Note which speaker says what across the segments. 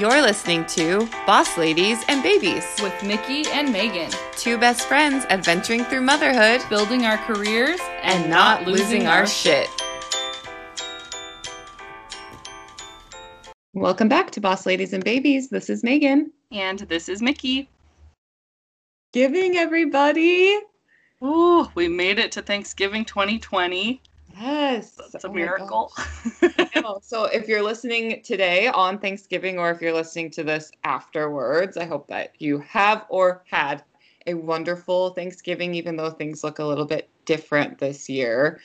Speaker 1: You're listening to Boss Ladies and Babies,
Speaker 2: with Mickey and Megan,
Speaker 1: two best friends adventuring through motherhood
Speaker 2: building our careers
Speaker 1: and, not losing our shit. Welcome back to Boss Ladies and Babies. This is Megan.
Speaker 2: And this is Mickey.
Speaker 1: Giving everybody.
Speaker 2: Ooh, we made it to Thanksgiving 2020.
Speaker 1: Yes.
Speaker 2: That's a oh miracle.
Speaker 1: so if you're listening today on Thanksgiving or if you're listening to this afterwards, I hope that you have or had a wonderful Thanksgiving, even though things look a little bit different this year.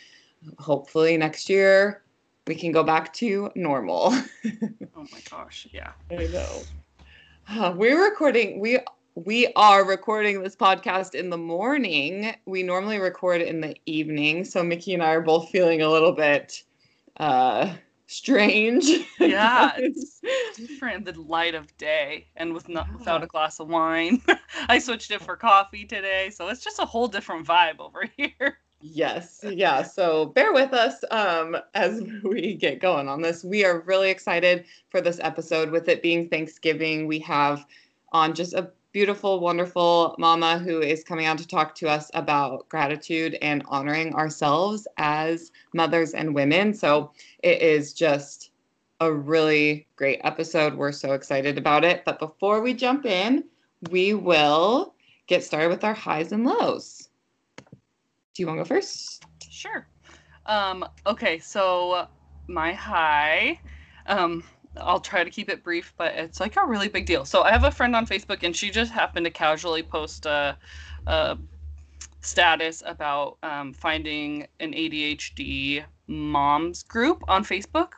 Speaker 1: Hopefully next year we can go back to normal.
Speaker 2: oh my gosh, yeah.
Speaker 1: I know. Uh, we're recording. We we are recording this podcast in the morning. We normally record in the evening, so Mickey and I are both feeling a little bit uh, strange.
Speaker 2: Yeah, it's different in the light of day, and with not yeah. without a glass of wine. I switched it for coffee today, so it's just a whole different vibe over here.
Speaker 1: Yes, yeah. So bear with us um, as we get going on this. We are really excited for this episode. With it being Thanksgiving, we have on just a beautiful, wonderful mama who is coming on to talk to us about gratitude and honoring ourselves as mothers and women. So it is just a really great episode. We're so excited about it. But before we jump in, we will get started with our highs and lows. Do you want to go first?
Speaker 2: Sure. Um, okay, so my high. Um, I'll try to keep it brief, but it's like a really big deal. So I have a friend on Facebook, and she just happened to casually post a, a status about um, finding an ADHD moms group on Facebook,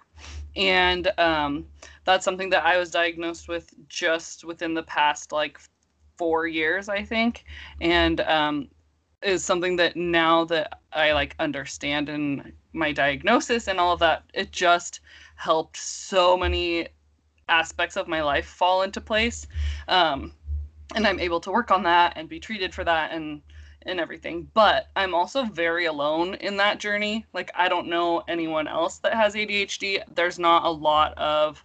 Speaker 2: and um, that's something that I was diagnosed with just within the past like four years, I think, and um, is something that now that I like understand and my diagnosis and all of that, it just helped so many aspects of my life fall into place. Um, and I'm able to work on that and be treated for that and and everything. But I'm also very alone in that journey. Like I don't know anyone else that has ADHD. There's not a lot of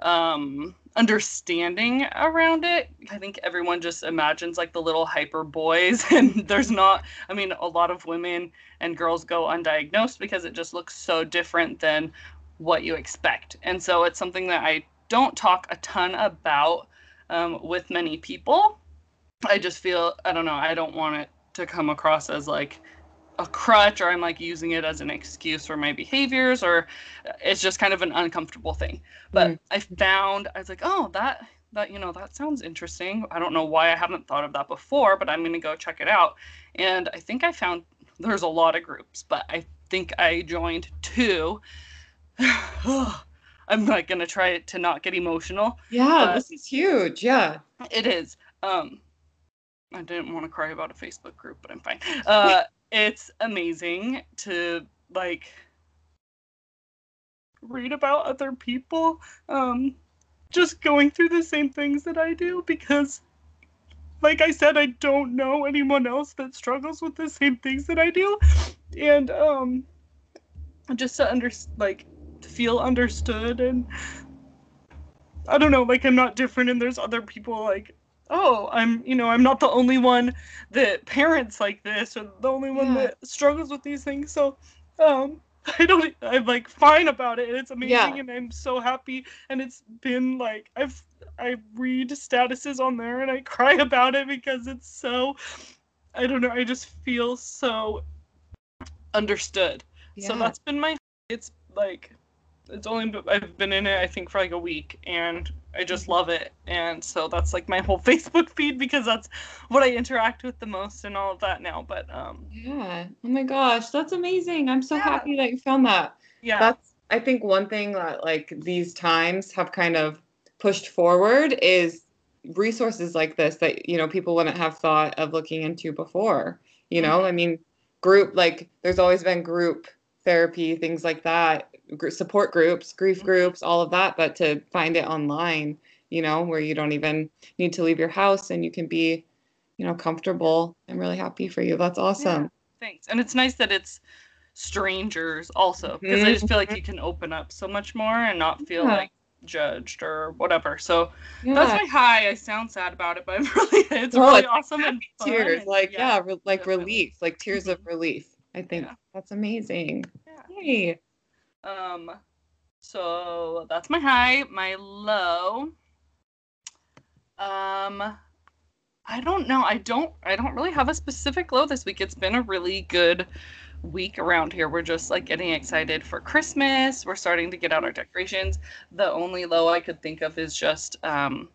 Speaker 2: um understanding around it. I think everyone just imagines like the little hyper boys and there's not I mean a lot of women and girls go undiagnosed because it just looks so different than what you expect. And so it's something that I don't talk a ton about um, with many people. I just feel, I don't know, I don't want it to come across as like a crutch or I'm like using it as an excuse for my behaviors or it's just kind of an uncomfortable thing. But mm. I found, I was like, oh, that, that, you know, that sounds interesting. I don't know why I haven't thought of that before, but I'm going to go check it out. And I think I found there's a lot of groups, but I think I joined two I'm like gonna try to not get emotional.
Speaker 1: Yeah, this is huge. Yeah,
Speaker 2: it is. Um, I didn't want to cry about a Facebook group, but I'm fine. Uh, it's amazing to like read about other people um just going through the same things that I do because like I said I don't know anyone else that struggles with the same things that I do and um just to understand, like feel understood and I don't know, like I'm not different and there's other people like oh, I'm you know, I'm not the only one that parents like this or the only one yeah. that struggles with these things. So um I don't I'm like fine about it and it's amazing yeah. and I'm so happy and it's been like I've I read statuses on there and I cry about it because it's so I don't know, I just feel so understood. Yeah. So that's been my it's like it's only I've been in it I think for like a week and I just mm-hmm. love it and so that's like my whole Facebook feed because that's what I interact with the most and all of that now but um
Speaker 1: yeah oh my gosh that's amazing I'm so yeah. happy that you found that
Speaker 2: yeah
Speaker 1: that's I think one thing that like these times have kind of pushed forward is resources like this that you know people wouldn't have thought of looking into before you know mm-hmm. I mean group like there's always been group therapy things like that support groups, grief mm-hmm. groups, all of that, but to find it online, you know, where you don't even need to leave your house and you can be, you know, comfortable. I'm really happy for you. That's awesome. Yeah,
Speaker 2: thanks. And it's nice that it's strangers also because mm-hmm. I just feel like mm-hmm. you can open up so much more and not feel yeah. like judged or whatever. So yeah. that's my high. I sound sad about it, but I'm really it's
Speaker 1: well,
Speaker 2: really
Speaker 1: it's awesome and tears. And, like yeah, yeah re- like definitely. relief, like tears mm-hmm. of relief. I think that's amazing. Yeah. Yay.
Speaker 2: Um so that's my high. My low. Um I don't know. I don't I don't really have a specific low this week. It's been a really good week around here. We're just like getting excited for Christmas. We're starting to get out our decorations. The only low I could think of is just um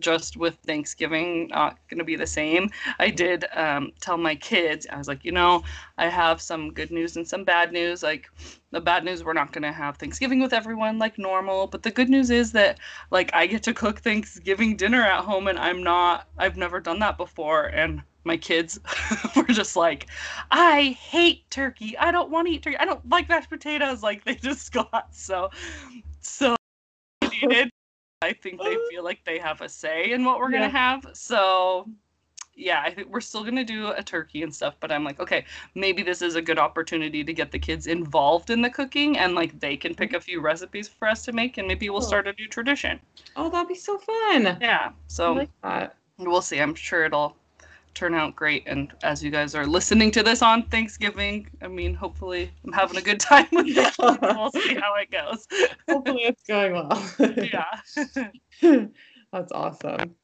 Speaker 2: just with Thanksgiving not going to be the same. I did um, tell my kids, I was like, you know, I have some good news and some bad news. Like, the bad news, we're not going to have Thanksgiving with everyone like normal. But the good news is that, like, I get to cook Thanksgiving dinner at home and I'm not, I've never done that before. And my kids were just like, I hate turkey. I don't want to eat turkey. I don't like mashed potatoes. Like, they just got so, so needed I think they uh, feel like they have a say in what we're yeah. gonna have. So yeah, I think we're still gonna do a turkey and stuff, but I'm like, okay, maybe this is a good opportunity to get the kids involved in the cooking and like they can pick a few recipes for us to make and maybe we'll start a new tradition.
Speaker 1: Oh, that'd be so fun.
Speaker 2: Yeah. So like we'll see. I'm sure it'll turn out great. And as you guys are listening to this on Thanksgiving, I mean, hopefully I'm having a good time with it. we'll see how it goes.
Speaker 1: hopefully it's going well.
Speaker 2: yeah.
Speaker 1: That's awesome.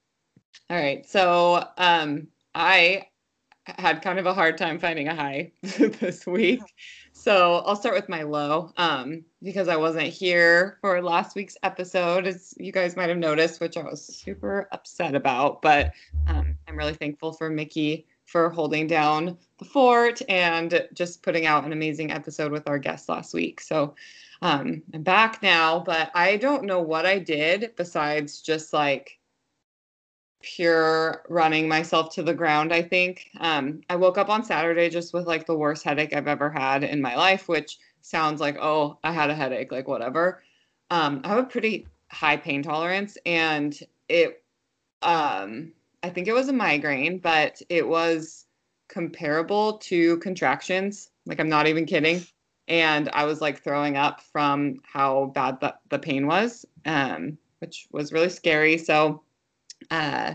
Speaker 1: All right. So um, I had kind of a hard time finding a high this week. So I'll start with my low um, because I wasn't here for last week's episode, as you guys might have noticed, which I was super upset about. But um, I'm really thankful for Mickey for holding down the fort and just putting out an amazing episode with our guest last week. So um, I'm back now, but I don't know what I did besides just like pure running myself to the ground i think um, i woke up on saturday just with like the worst headache i've ever had in my life which sounds like oh i had a headache like whatever um, i have a pretty high pain tolerance and it um, i think it was a migraine but it was comparable to contractions like i'm not even kidding and i was like throwing up from how bad the, the pain was um, which was really scary so uh,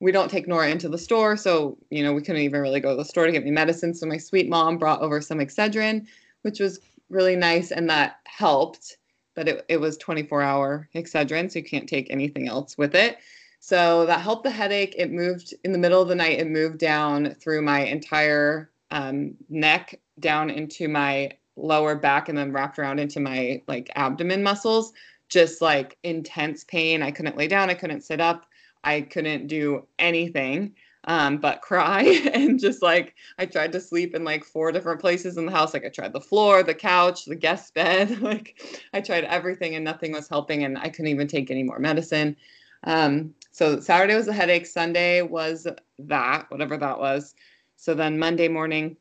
Speaker 1: we don't take Nora into the store, so you know we couldn't even really go to the store to get me medicine. So my sweet mom brought over some Excedrin, which was really nice, and that helped. But it, it was 24 hour Excedrin, so you can't take anything else with it. So that helped the headache. It moved in the middle of the night. It moved down through my entire um, neck, down into my lower back, and then wrapped around into my like abdomen muscles. Just like intense pain. I couldn't lay down. I couldn't sit up I couldn't do anything um, but cry and just like I tried to sleep in like four different places in the house. Like I tried the floor, the couch, the guest bed. like I tried everything and nothing was helping, and I couldn't even take any more medicine. Um, so Saturday was a headache. Sunday was that, whatever that was. So then Monday morning,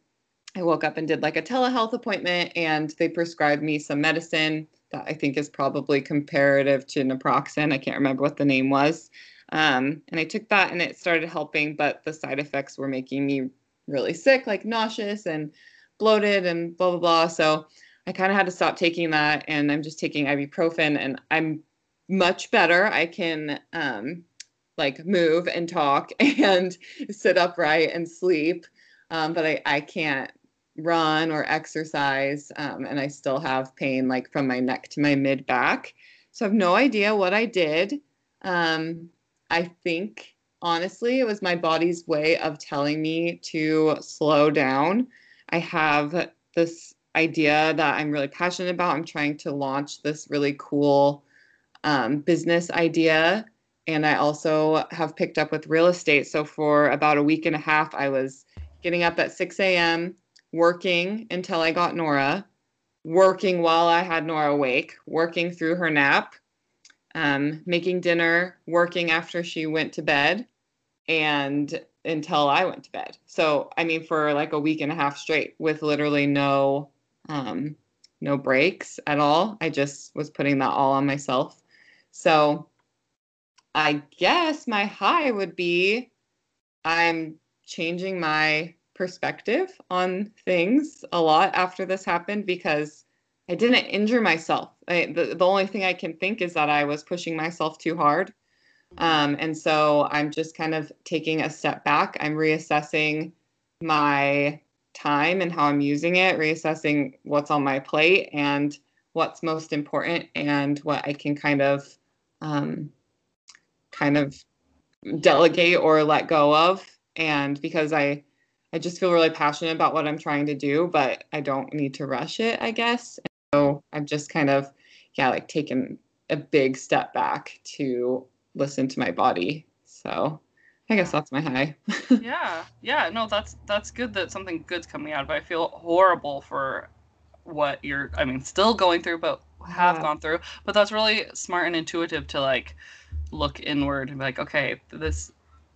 Speaker 1: I woke up and did like a telehealth appointment, and they prescribed me some medicine that I think is probably comparative to naproxen. I can't remember what the name was. Um, and I took that and it started helping, but the side effects were making me really sick, like nauseous and bloated and blah, blah, blah. So I kind of had to stop taking that and I'm just taking ibuprofen and I'm much better. I can um, like move and talk and sit upright and sleep, um, but I, I can't run or exercise. Um, and I still have pain like from my neck to my mid back. So I have no idea what I did. Um, I think honestly it was my body's way of telling me to slow down. I have this idea that I'm really passionate about. I'm trying to launch this really cool um, business idea. And I also have picked up with real estate. So for about a week and a half, I was getting up at 6 a.m., working until I got Nora, working while I had Nora awake, working through her nap, um, making dinner, working after she went to bed, and until I went to bed. So I mean, for like a week and a half straight, with literally no um, no breaks at all. I just was putting that all on myself. So I guess my high would be I'm changing my perspective on things a lot after this happened because I didn't injure myself. I, the, the only thing I can think is that I was pushing myself too hard. Um, and so I'm just kind of taking a step back. I'm reassessing my time and how I'm using it, reassessing what's on my plate and what's most important and what I can kind of um, kind of delegate or let go of. And because I I just feel really passionate about what I'm trying to do, but I don't need to rush it, I guess. And so i've just kind of yeah, like taken a big step back to listen to my body. So I guess that's my high.
Speaker 2: yeah, yeah, no, that's that's good that something good's coming out of it. I feel horrible for what you're, I mean, still going through, but have yeah. gone through. But that's really smart and intuitive to like look inward and be like, okay, this,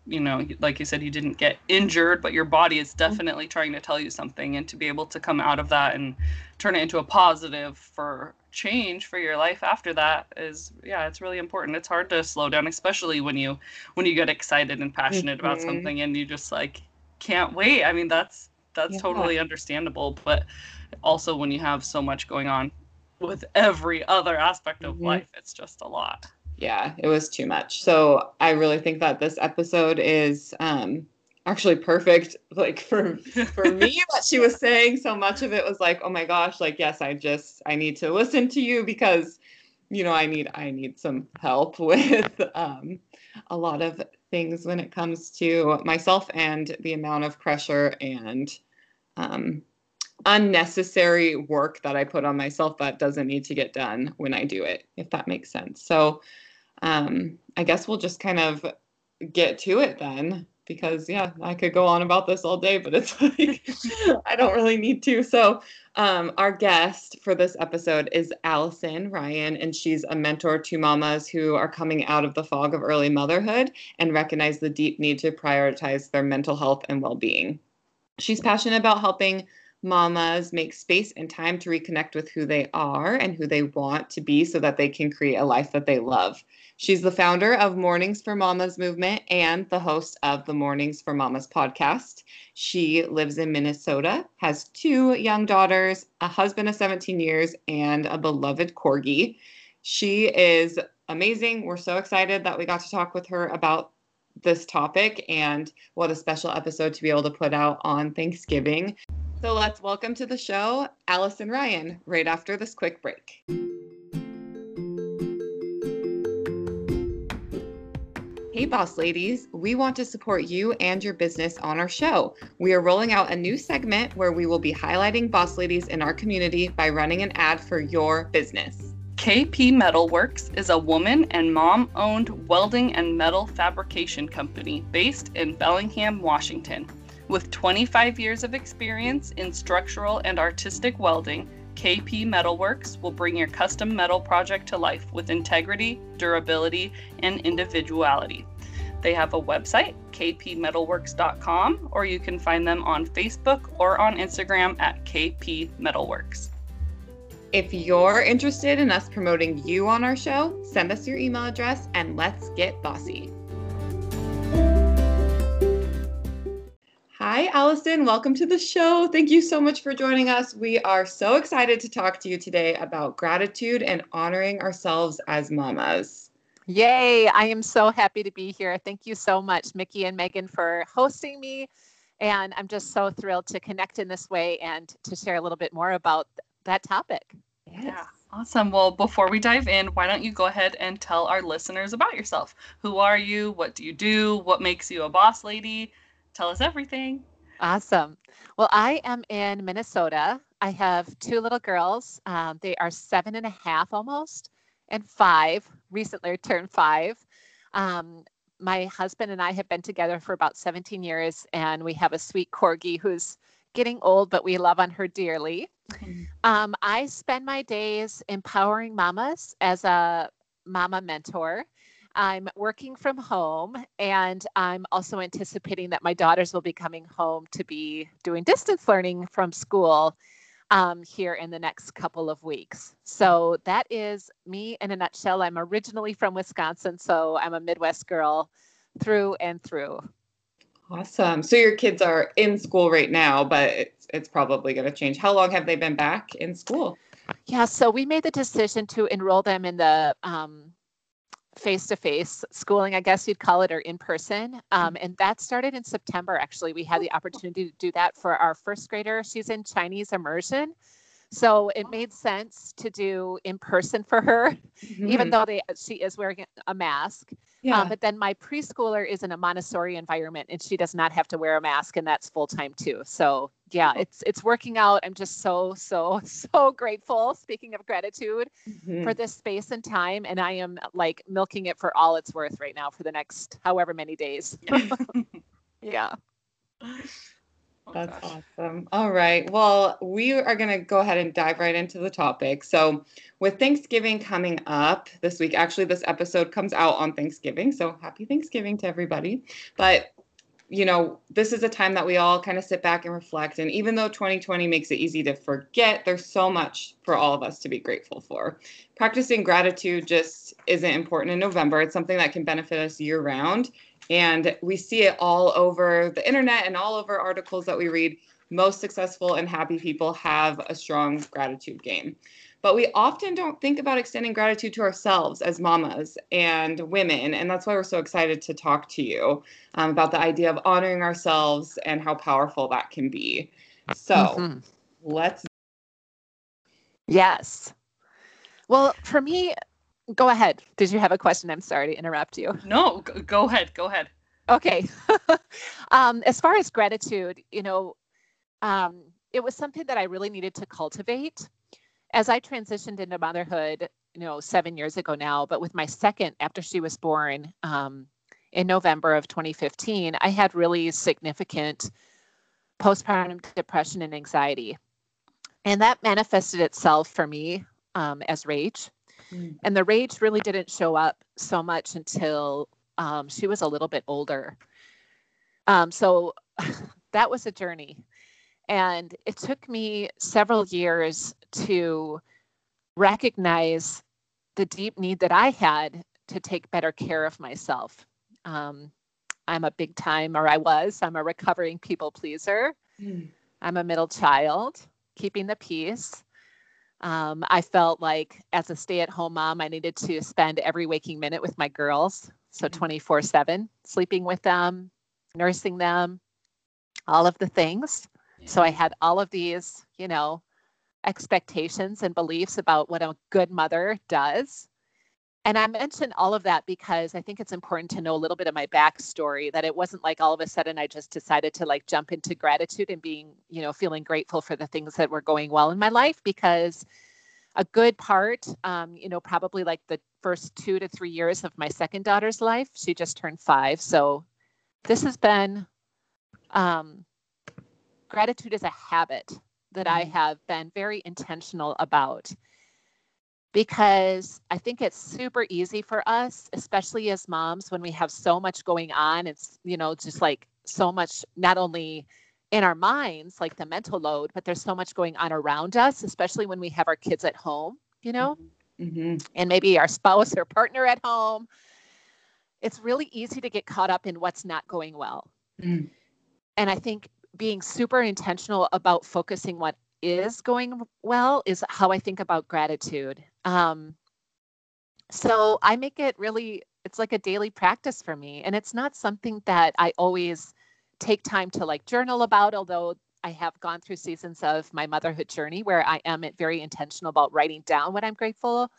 Speaker 2: you know, like you said, you didn't get injured, but your body is mm-hmm. definitely trying to tell you something, and to be able to come out of that and turn it into a positive for change for your life after that is yeah it's really important it's hard to slow down especially when you when you get excited and passionate mm-hmm. about something and you just like can't wait i mean that's that's yeah. totally understandable but also when you have so much going on with every other aspect of mm-hmm. life it's just a lot
Speaker 1: yeah it was too much. So i really think that this episode is um actually perfect like for for me what she was saying so much of it was like oh my gosh like yes i just i need to listen to you because you know i need i need some help with um, a lot of things when it comes to myself and the amount of pressure and um, unnecessary work that i put on myself that doesn't need to get done when i do it if that makes sense. So um, i guess we'll just kind of get to it then because yeah, I could go on about this all day, but it's like I don't really need to. So, um, our guest for this episode is Allison Ryan, and she's a mentor to mamas who are coming out of the fog of early motherhood and recognize the deep need to prioritize their mental health and well-being. She's passionate about helping mamas make space and time to reconnect with who they are and who they want to be so that they can create a life that they love. She's the founder of Mornings for Mamas movement and the host of the Mornings for Mamas podcast. She lives in Minnesota, has two young daughters, a husband of 17 years, and a beloved corgi. She is amazing. We're so excited that we got to talk with her about this topic and what a special episode to be able to put out on Thanksgiving. So let's welcome to the show Allison Ryan right after this quick break. Hey, boss ladies, we want to support you and your business on our show. We are rolling out a new segment where we will be highlighting boss ladies in our community by running an ad for your business.
Speaker 2: KP Metalworks is a woman and mom owned welding and metal fabrication company based in Bellingham, Washington. With 25 years of experience in structural and artistic welding, KP Metalworks will bring your custom metal project to life with integrity, durability, and individuality. They have a website, kpmetalworks.com, or you can find them on Facebook or on Instagram at KP Metalworks.
Speaker 1: If you're interested in us promoting you on our show, send us your email address and let's get bossy. Hi, Allison. Welcome to the show. Thank you so much for joining us. We are so excited to talk to you today about gratitude and honoring ourselves as mamas.
Speaker 3: Yay. I am so happy to be here. Thank you so much, Mickey and Megan, for hosting me. And I'm just so thrilled to connect in this way and to share a little bit more about that topic.
Speaker 2: Yes. Yeah. Awesome. Well, before we dive in, why don't you go ahead and tell our listeners about yourself? Who are you? What do you do? What makes you a boss lady? Tell us everything.
Speaker 3: Awesome. Well, I am in Minnesota. I have two little girls. Um, they are seven and a half almost, and five, recently turned five. Um, my husband and I have been together for about 17 years, and we have a sweet corgi who's getting old, but we love on her dearly. Mm-hmm. Um, I spend my days empowering mamas as a mama mentor. I'm working from home and I'm also anticipating that my daughters will be coming home to be doing distance learning from school um, here in the next couple of weeks. So that is me in a nutshell. I'm originally from Wisconsin, so I'm a Midwest girl through and through.
Speaker 1: Awesome. So your kids are in school right now, but it's it's probably going to change. How long have they been back in school?
Speaker 3: Yeah, so we made the decision to enroll them in the um, face-to-face schooling, I guess you'd call it, or in person. Um, and that started in September. Actually, we had the opportunity to do that for our first grader. She's in Chinese immersion, so it made sense to do in person for her, mm-hmm. even though they she is wearing a mask. Yeah. Um, but then my preschooler is in a Montessori environment and she does not have to wear a mask and that's full time too. So yeah, it's it's working out. I'm just so so so grateful. Speaking of gratitude mm-hmm. for this space and time, and I am like milking it for all it's worth right now for the next however many days. yeah.
Speaker 1: Oh, Oh, That's gosh. awesome. All right. Well, we are going to go ahead and dive right into the topic. So, with Thanksgiving coming up this week, actually, this episode comes out on Thanksgiving. So, happy Thanksgiving to everybody. But, you know, this is a time that we all kind of sit back and reflect. And even though 2020 makes it easy to forget, there's so much for all of us to be grateful for. Practicing gratitude just isn't important in November, it's something that can benefit us year round and we see it all over the internet and all over articles that we read. Most successful and happy people have a strong gratitude game. But we often don't think about extending gratitude to ourselves as mamas and women. And that's why we're so excited to talk to you um, about the idea of honoring ourselves and how powerful that can be. So mm-hmm. let's.
Speaker 3: Yes. Well, for me, go ahead. Did you have a question? I'm sorry to interrupt you.
Speaker 2: No, go ahead. Go ahead.
Speaker 3: Okay. um, as far as gratitude, you know, um, it was something that I really needed to cultivate as I transitioned into motherhood, you know, seven years ago now. But with my second, after she was born um, in November of 2015, I had really significant postpartum depression and anxiety. And that manifested itself for me um, as rage Mm. And the rage really didn't show up so much until um, she was a little bit older. Um, so that was a journey. And it took me several years to recognize the deep need that I had to take better care of myself. Um, I'm a big time, or I was, I'm a recovering people pleaser. Mm. I'm a middle child, keeping the peace. Um, I felt like as a stay at home mom, I needed to spend every waking minute with my girls. So mm-hmm. 24 7, sleeping with them, nursing them, all of the things. So I had all of these, you know, expectations and beliefs about what a good mother does. And I mention all of that because I think it's important to know a little bit of my backstory that it wasn't like all of a sudden I just decided to like jump into gratitude and being, you know, feeling grateful for the things that were going well in my life because a good part, um, you know, probably like the first two to three years of my second daughter's life, she just turned five. So this has been um, gratitude is a habit that I mm-hmm. have been very intentional about because I think it's super easy for us, especially as moms, when we have so much going on. It's, you know, just like so much, not only in our minds, like the mental load, but there's so much going on around us, especially when we have our kids at home, you know, mm-hmm. and maybe our spouse or partner at home. It's really easy to get caught up in what's not going well. Mm. And I think being super intentional about focusing what is going well is how I think about gratitude. Um, so I make it really, it's like a daily practice for me. And it's not something that I always take time to like journal about, although I have gone through seasons of my motherhood journey where I am very intentional about writing down what I'm grateful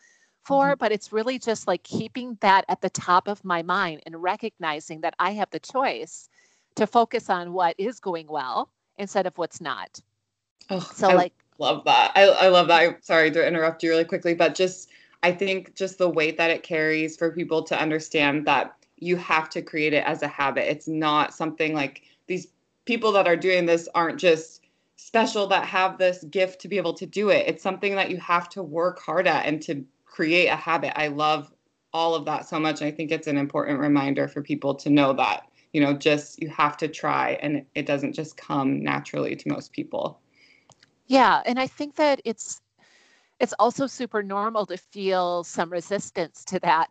Speaker 3: for. Mm-hmm. But it's really just like keeping that at the top of my mind and recognizing that I have the choice to focus on what is going well instead of what's not.
Speaker 1: Oh, so I like love that. I, I love that. I'm sorry to interrupt you really quickly, but just I think just the weight that it carries for people to understand that you have to create it as a habit. It's not something like these people that are doing this aren't just special that have this gift to be able to do it. It's something that you have to work hard at and to create a habit. I love all of that so much. I think it's an important reminder for people to know that, you know, just you have to try and it doesn't just come naturally to most people.
Speaker 3: Yeah, and I think that it's it's also super normal to feel some resistance to that.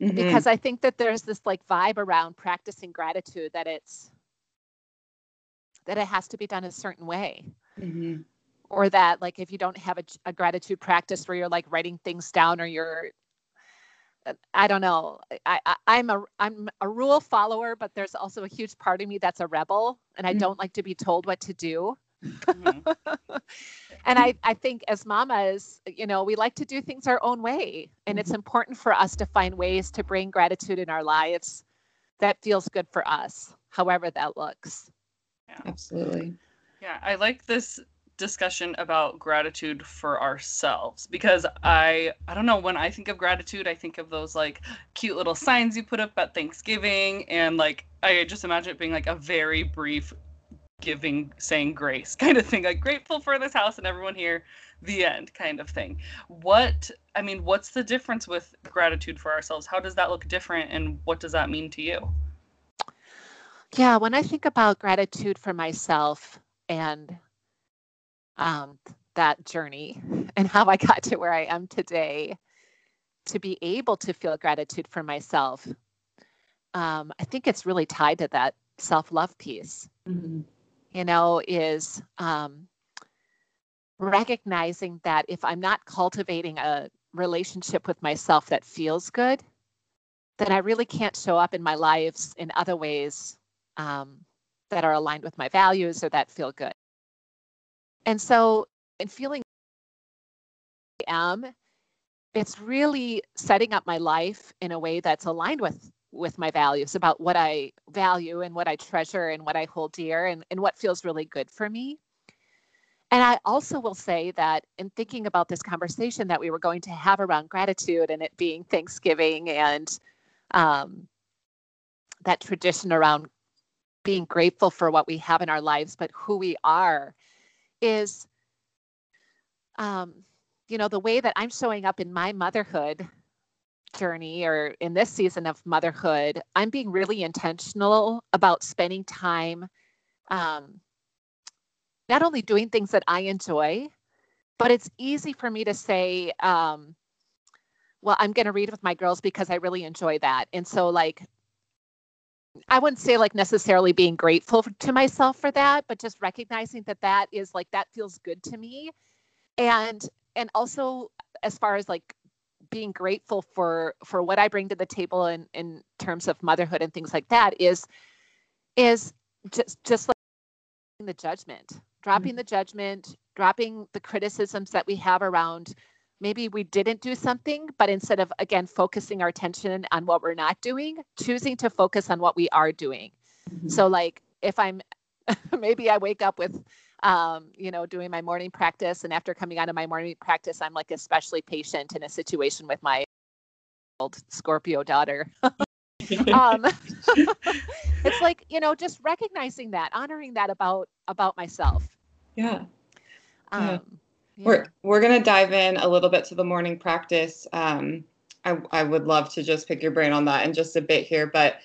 Speaker 3: Mm-hmm. Because I think that there's this like vibe around practicing gratitude that it's that it has to be done a certain way. Mm-hmm. or that like if you don't have a, a gratitude practice where you're like writing things down or you're I don't know. I, I am a I'm a rule follower, but there's also a huge part of me that's a rebel, and I mm-hmm. don't like to be told what to do. Mm-hmm. and I I think as mamas, you know, we like to do things our own way, and mm-hmm. it's important for us to find ways to bring gratitude in our lives that feels good for us, however that looks.
Speaker 1: Yeah. Absolutely.
Speaker 2: Yeah, I like this discussion about gratitude for ourselves because I I don't know when I think of gratitude I think of those like cute little signs you put up at Thanksgiving and like I just imagine it being like a very brief giving saying grace kind of thing like grateful for this house and everyone here the end kind of thing what i mean what's the difference with gratitude for ourselves how does that look different and what does that mean to you
Speaker 3: yeah when i think about gratitude for myself and um, that journey and how I got to where I am today to be able to feel gratitude for myself. Um, I think it's really tied to that self love piece, mm-hmm. You know, is um, recognizing that if I'm not cultivating a relationship with myself that feels good, then I really can't show up in my lives in other ways um, that are aligned with my values or that feel good. And so, in feeling I am, it's really setting up my life in a way that's aligned with with my values about what I value and what I treasure and what I hold dear and, and what feels really good for me. And I also will say that in thinking about this conversation that we were going to have around gratitude and it being Thanksgiving and um, that tradition around being grateful for what we have in our lives, but who we are is um, you know the way that i'm showing up in my motherhood journey or in this season of motherhood i'm being really intentional about spending time um, not only doing things that i enjoy but it's easy for me to say um, well i'm going to read with my girls because i really enjoy that and so like I wouldn't say like necessarily being grateful to myself for that, but just recognizing that that is like that feels good to me. And and also as far as like being grateful for for what I bring to the table in in terms of motherhood and things like that is is just just like the judgment, dropping mm-hmm. the judgment, dropping the criticisms that we have around maybe we didn't do something, but instead of again focusing our attention on what we're not doing, choosing to focus on what we are doing. Mm-hmm. So, like if I'm maybe I wake up with um, you know, doing my morning practice, and after coming out of my morning practice, I'm like especially patient in a situation with my old Scorpio daughter. um, it's like you know, just recognizing that, honoring that about about myself.
Speaker 1: Yeah. Um, yeah we're we're gonna dive in a little bit to the morning practice. Um, I I would love to just pick your brain on that in just a bit here, but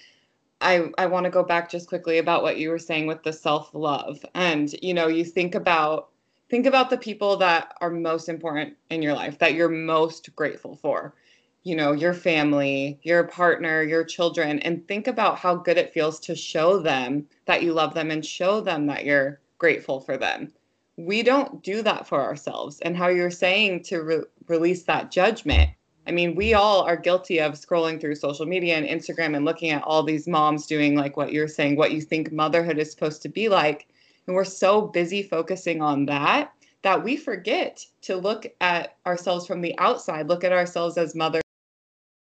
Speaker 1: I I want to go back just quickly about what you were saying with the self love, and you know, you think about think about the people that are most important in your life that you're most grateful for you know your family your partner your children and think about how good it feels to show them that you love them and show them that you're grateful for them we don't do that for ourselves. And how you're saying to re- release that judgment. I mean, we all are guilty of scrolling through social media and Instagram and looking at all these moms doing like what you're saying, what you think motherhood is supposed to be like. And we're so busy focusing on that that we forget to look at ourselves from the outside, look at ourselves as mother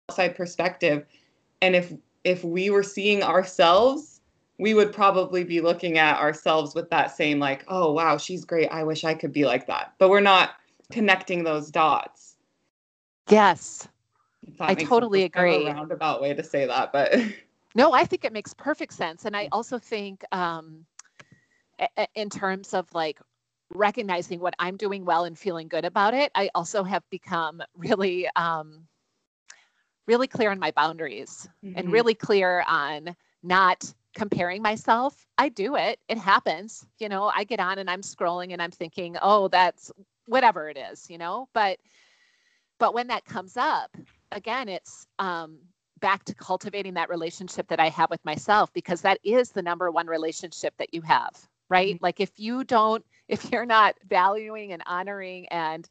Speaker 1: outside perspective. And if if we were seeing ourselves we would probably be looking at ourselves with that same like oh wow she's great i wish i could be like that but we're not connecting those dots
Speaker 3: yes i totally agree
Speaker 1: kind of roundabout way to say that but
Speaker 3: no i think it makes perfect sense and i also think um in terms of like recognizing what i'm doing well and feeling good about it i also have become really um really clear on my boundaries mm-hmm. and really clear on not comparing myself. I do it. It happens. You know, I get on and I'm scrolling and I'm thinking, "Oh, that's whatever it is," you know? But but when that comes up, again, it's um back to cultivating that relationship that I have with myself because that is the number one relationship that you have right?
Speaker 1: Mhm.
Speaker 3: Like if you don't, if you're not valuing and honoring and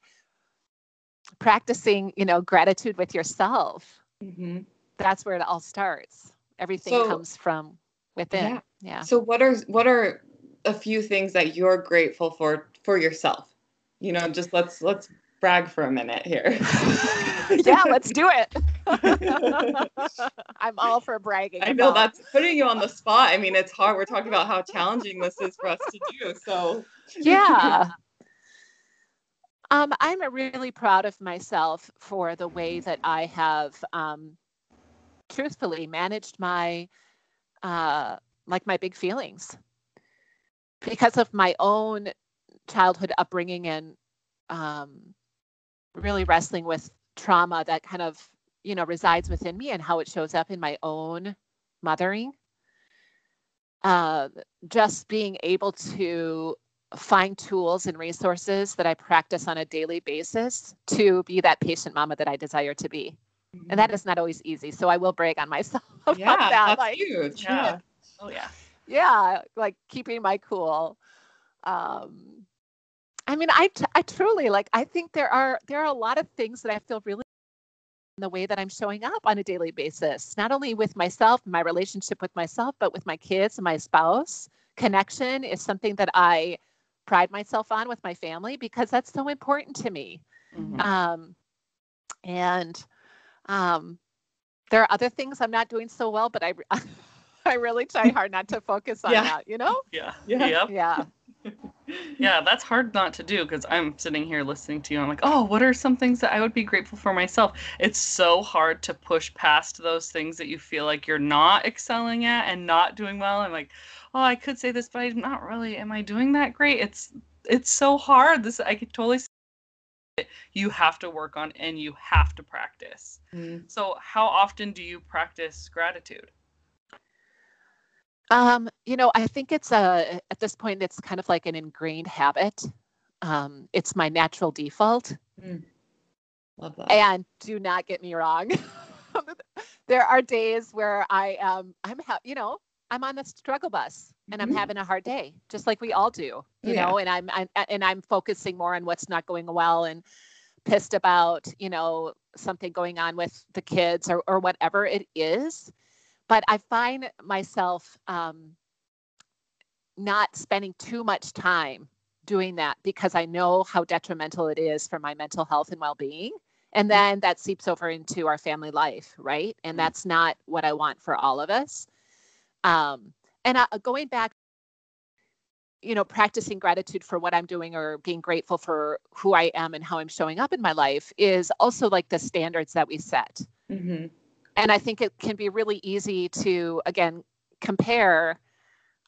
Speaker 3: practicing, you know, gratitude with yourself,
Speaker 1: Mhm.
Speaker 3: that's where it all starts. Everything
Speaker 1: So-
Speaker 3: comes from within.
Speaker 1: Yeah.
Speaker 3: Yeah.
Speaker 1: So what are what are a few things that you're grateful for for yourself? You know, just let's let's brag for a minute here.
Speaker 3: yeah, let's do it. I'm all for bragging.
Speaker 1: I know
Speaker 3: about-
Speaker 1: that's putting you on the spot. I mean, it's hard. We're talking about how challenging this is for us to do. So
Speaker 3: yeah. Um, I'm really proud of myself for the way that I have um, truthfully managed my uh, like my big feelings because of my own childhood upbringing and um, really wrestling with trauma that kind of you know resides within me and how it shows up in my own mothering uh, just being able to find tools and resources that I practice on a daily basis to be that patient mama that I desire to be. And that is not always easy. So I will brag on myself about
Speaker 1: yeah,
Speaker 3: that.
Speaker 1: that's
Speaker 3: like,
Speaker 1: huge.
Speaker 2: Yeah.
Speaker 1: Yeah.
Speaker 2: Oh yeah.
Speaker 3: yeah, like keeping my cool. Um, I mean, I, t- I truly like, I think there are, there are a lot of things that I feel really in the way that I'm showing up on a daily basis, not only with myself, my relationship with myself, but with my kids and my spouse. Connection is something that I pride myself on with my family because that's so important to me.
Speaker 2: Mhm.
Speaker 3: Um, and um, there are other things I'm not doing so well, but I, I really try hard not to focus on
Speaker 1: Yeah.
Speaker 3: that, you know?
Speaker 2: Yeah.
Speaker 1: Yeah.
Speaker 2: Yep.
Speaker 3: Yeah.
Speaker 2: Yeah, that's hard not to do because I'm sitting here listening to you. I'm like, oh, what are some things that I would be grateful for myself? It's so hard to push past those things that you feel like you're not excelling at and not doing well. I'm like, oh, I could say this, but I'm not really. Am I doing that great? It's it's so hard. This I could totally you have to work on and you have to practice.
Speaker 1: Mm.
Speaker 2: So how often do you practice gratitude?
Speaker 3: Um, you know, I think it's a at this point it's kind of like an ingrained habit. Um, it's my natural default.
Speaker 1: Love that.
Speaker 3: And do not get me wrong. there are days where I am I'm ha- you know, I'm on the struggle bus and I'm
Speaker 1: Mhm.
Speaker 3: having a hard day, just like we all do, you
Speaker 1: Yeah.
Speaker 3: know, and I'm, I'm and I'm focusing more on what's not going well and pissed about, you know, something going on with the kids or or whatever it is. But I find myself um, not spending too much time doing that because I know how detrimental it is for my mental health and well-being. And then that seeps over into our family life, right? And
Speaker 1: Mhm.
Speaker 3: that's not what I want for all of us. Um, and uh, going back, you know, practicing gratitude for what I'm doing or being grateful for who I am and how I'm showing up in my life is also like the standards that we set
Speaker 1: Mhm.
Speaker 3: And I think it can be really easy to again compare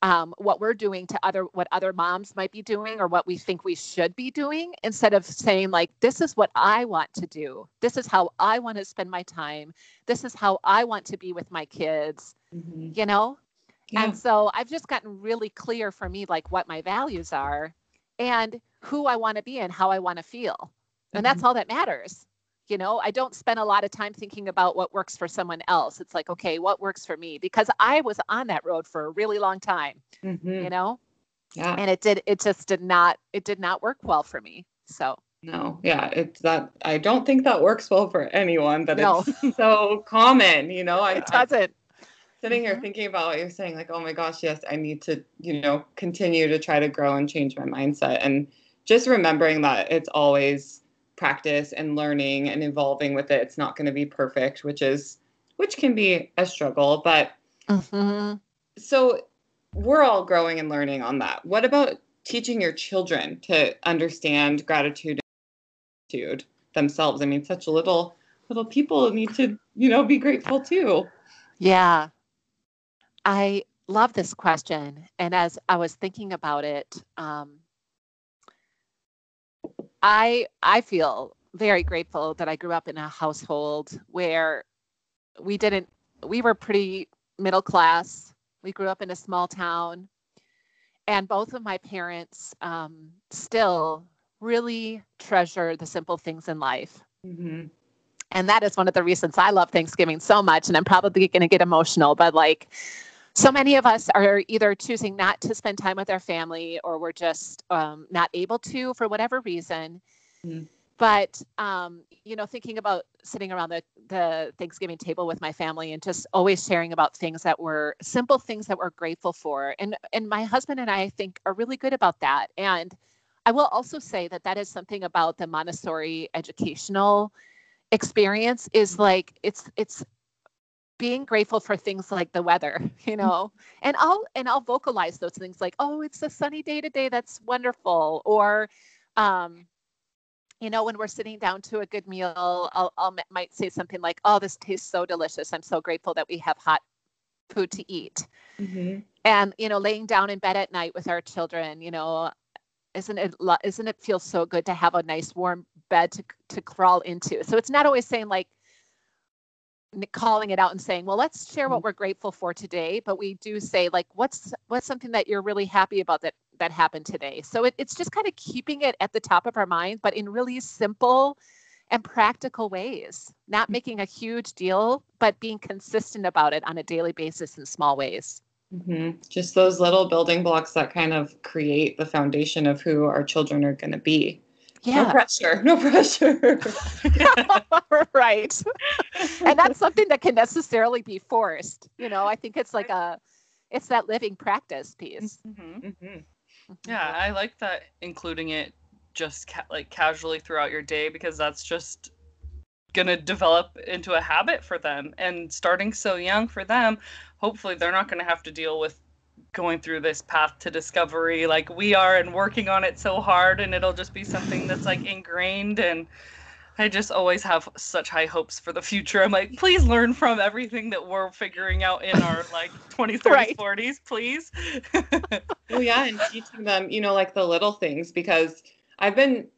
Speaker 3: um, what we're doing to other what other moms might be doing or what we think we should be doing instead of saying like this is what I want to do. This is how I want to spend my time. This is how I want to be with my kids.
Speaker 1: Mhm.
Speaker 3: You know,
Speaker 1: Yeah.
Speaker 3: and so I've just gotten really clear for me, like what my values are and who I want to be and how I want to feel. And that's all that matters. You know, I don't spend a lot of time thinking about what works for someone else. It's like, okay, what works for me? Because I was on that road for a really long time,
Speaker 1: Mhm.
Speaker 3: you know,
Speaker 1: Yeah.
Speaker 3: and it did, it just did not, it did not work well for me. So,
Speaker 1: No, yeah, it's that. I don't think that works well for anyone, but
Speaker 3: No.
Speaker 1: it's so common, you know. I,
Speaker 3: it doesn't.
Speaker 1: sitting here
Speaker 3: Mhm.
Speaker 1: thinking about what you're saying, like, oh my gosh, yes, I need to, you know, continue to try to grow and change my mindset, and just remembering that it's always practice and learning and evolving with it. It's not going to be perfect, which is, which can be a struggle, but
Speaker 3: Mhm.
Speaker 1: so we're all growing and learning on that. What about teaching your children to understand gratitude and gratitude themselves? I mean, such little little people need to, you know, be grateful too.
Speaker 3: Yeah. I love this question. And as I was thinking about it, um, I I feel very grateful that I grew up in a household where we didn't we were pretty middle class. We grew up in a small town, and both of my parents um, still really treasure the simple things in life.
Speaker 1: Mm-hmm.
Speaker 3: And that is one of the reasons I love Thanksgiving so much. And I'm probably going to get emotional, but like so many of us are either choosing not to spend time with our family or we're just um, not able to for whatever reason. Mm. But um, you know, thinking about sitting around the, the Thanksgiving table with my family and just always sharing about things that were simple things that we're grateful for. And and my husband and I, I think are really good about that. And I will also say that that is something about the Montessori educational experience is like it's it's being grateful for things like the weather you mm. know and i'll and i'll vocalize those things like oh it's a sunny day today that's wonderful or um you know when we're sitting down to a good meal i'll, I'll might say something like oh this tastes so delicious i'm so grateful that we have hot food to eat mm-hmm. and you know laying down in bed at night with our children you know isn't it isn't it feel so good to have a nice warm bed to to crawl into so it's not always saying like calling it out and saying well let's share what mm-hmm. we're grateful for today but we do say like what's what's something that you're really happy about that that happened today so it, it's just kind of keeping it at the top of our mind but in really simple and practical ways not mm-hmm. making a huge deal but being consistent about it on a daily basis in small ways
Speaker 1: mm-hmm. just those little building blocks that kind of create the foundation of who our children are going to be
Speaker 3: yeah.
Speaker 1: No pressure. No pressure.
Speaker 3: right. and that's something that can necessarily be forced. You know, I think it's like a, it's that living practice piece.
Speaker 2: Mm-hmm. Mm-hmm. mm-hmm. Yeah, I like that including it just ca- like casually throughout your day because that's just gonna develop into a habit for them and starting so young for them hopefully they're not gonna have to deal with going through this path to discovery like we are and working on it so hard and it'll just be something that's like ingrained and I just always have such high hopes for the future. I'm like, please learn from everything that we're figuring out in our like 20s, 30s, right. 40s, please.
Speaker 1: well, yeah, and teaching them, you know, like the little things because I've been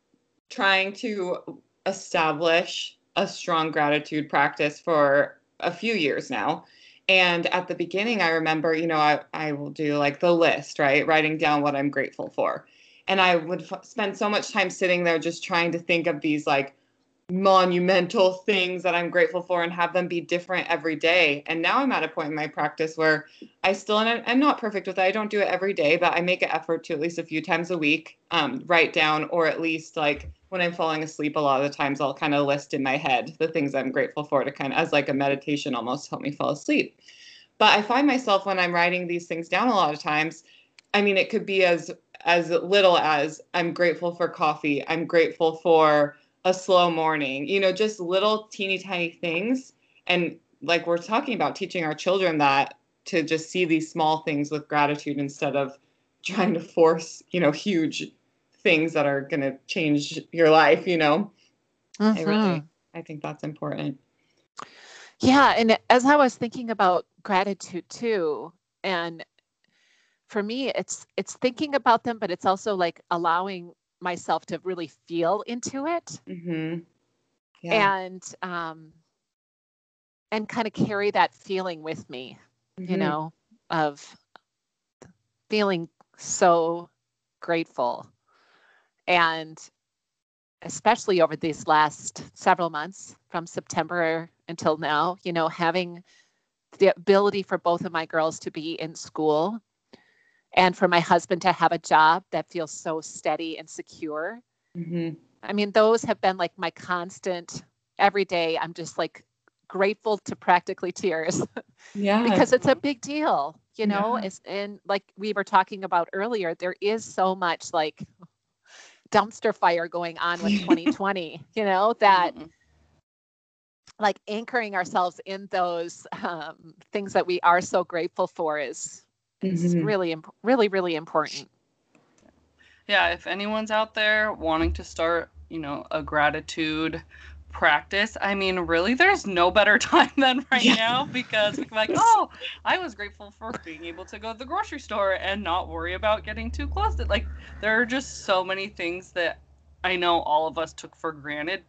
Speaker 1: trying to establish a strong gratitude practice for a few years now. And at the beginning, I remember, you know, I, I will do like the list, right? Writing down what I'm grateful for. And I would f- spend so much time sitting there just trying to think of these like monumental things that I'm grateful for and have them be different every day. And now I'm at a point in my practice where I still, and I'm not perfect with it, I don't do it every day, but I make an effort to at least a few times a week um, write down or at least like when I'm falling asleep, a lot of the times I'll kind of list in my head the things I'm grateful for to kind of as like a meditation almost help me fall asleep. But I find myself when I'm writing these things down a lot of times, I mean, it could be as as little as I'm grateful for coffee, I'm grateful for a slow morning, you know, just little teeny tiny things. And like we're talking about teaching our children that to just see these small things with gratitude instead of trying to force, you know, huge things that are going to change your life, you know. Mm-hmm. I really I think that's important.
Speaker 3: Yeah, and as I was thinking about gratitude too, and for me it's it's thinking about them but it's also like allowing myself to really feel into it mm-hmm. yeah. and um and kind of carry that feeling with me mm-hmm. you know of feeling so grateful and especially over these last several months from September until now, you know, having the ability for both of my girls to be in school and for my husband to have a job that feels so steady and secure. Mm-hmm. I mean, those have been like my constant every day. I'm just like grateful to practically tears. Yeah. because it's a big deal, you know, yeah. and like we were talking about earlier, there is so much like dumpster fire going on with 2020 you know that mm-hmm. like anchoring ourselves in those um, things that we are so grateful for is, mm-hmm. is really really really important
Speaker 2: yeah if anyone's out there wanting to start you know a gratitude practice. I mean, really, there's no better time than right yeah. now because we can like, oh, I was grateful for being able to go to the grocery store and not worry about getting too close. To, like, there are just so many things that I know all of us took for granted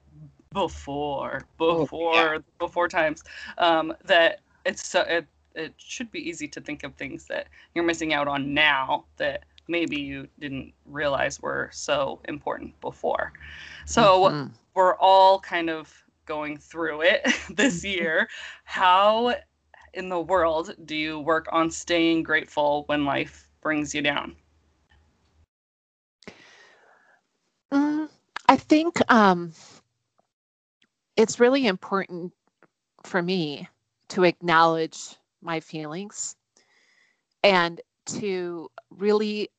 Speaker 2: before, before, oh, yeah. before times um, that it's so it it should be easy to think of things that you're missing out on now that maybe you didn't realize were so important before. So mm-hmm. we're all kind of going through it this year. How in the world do you work on staying grateful when life brings you down?
Speaker 3: Mm, I think um, it's really important for me to acknowledge my feelings and to really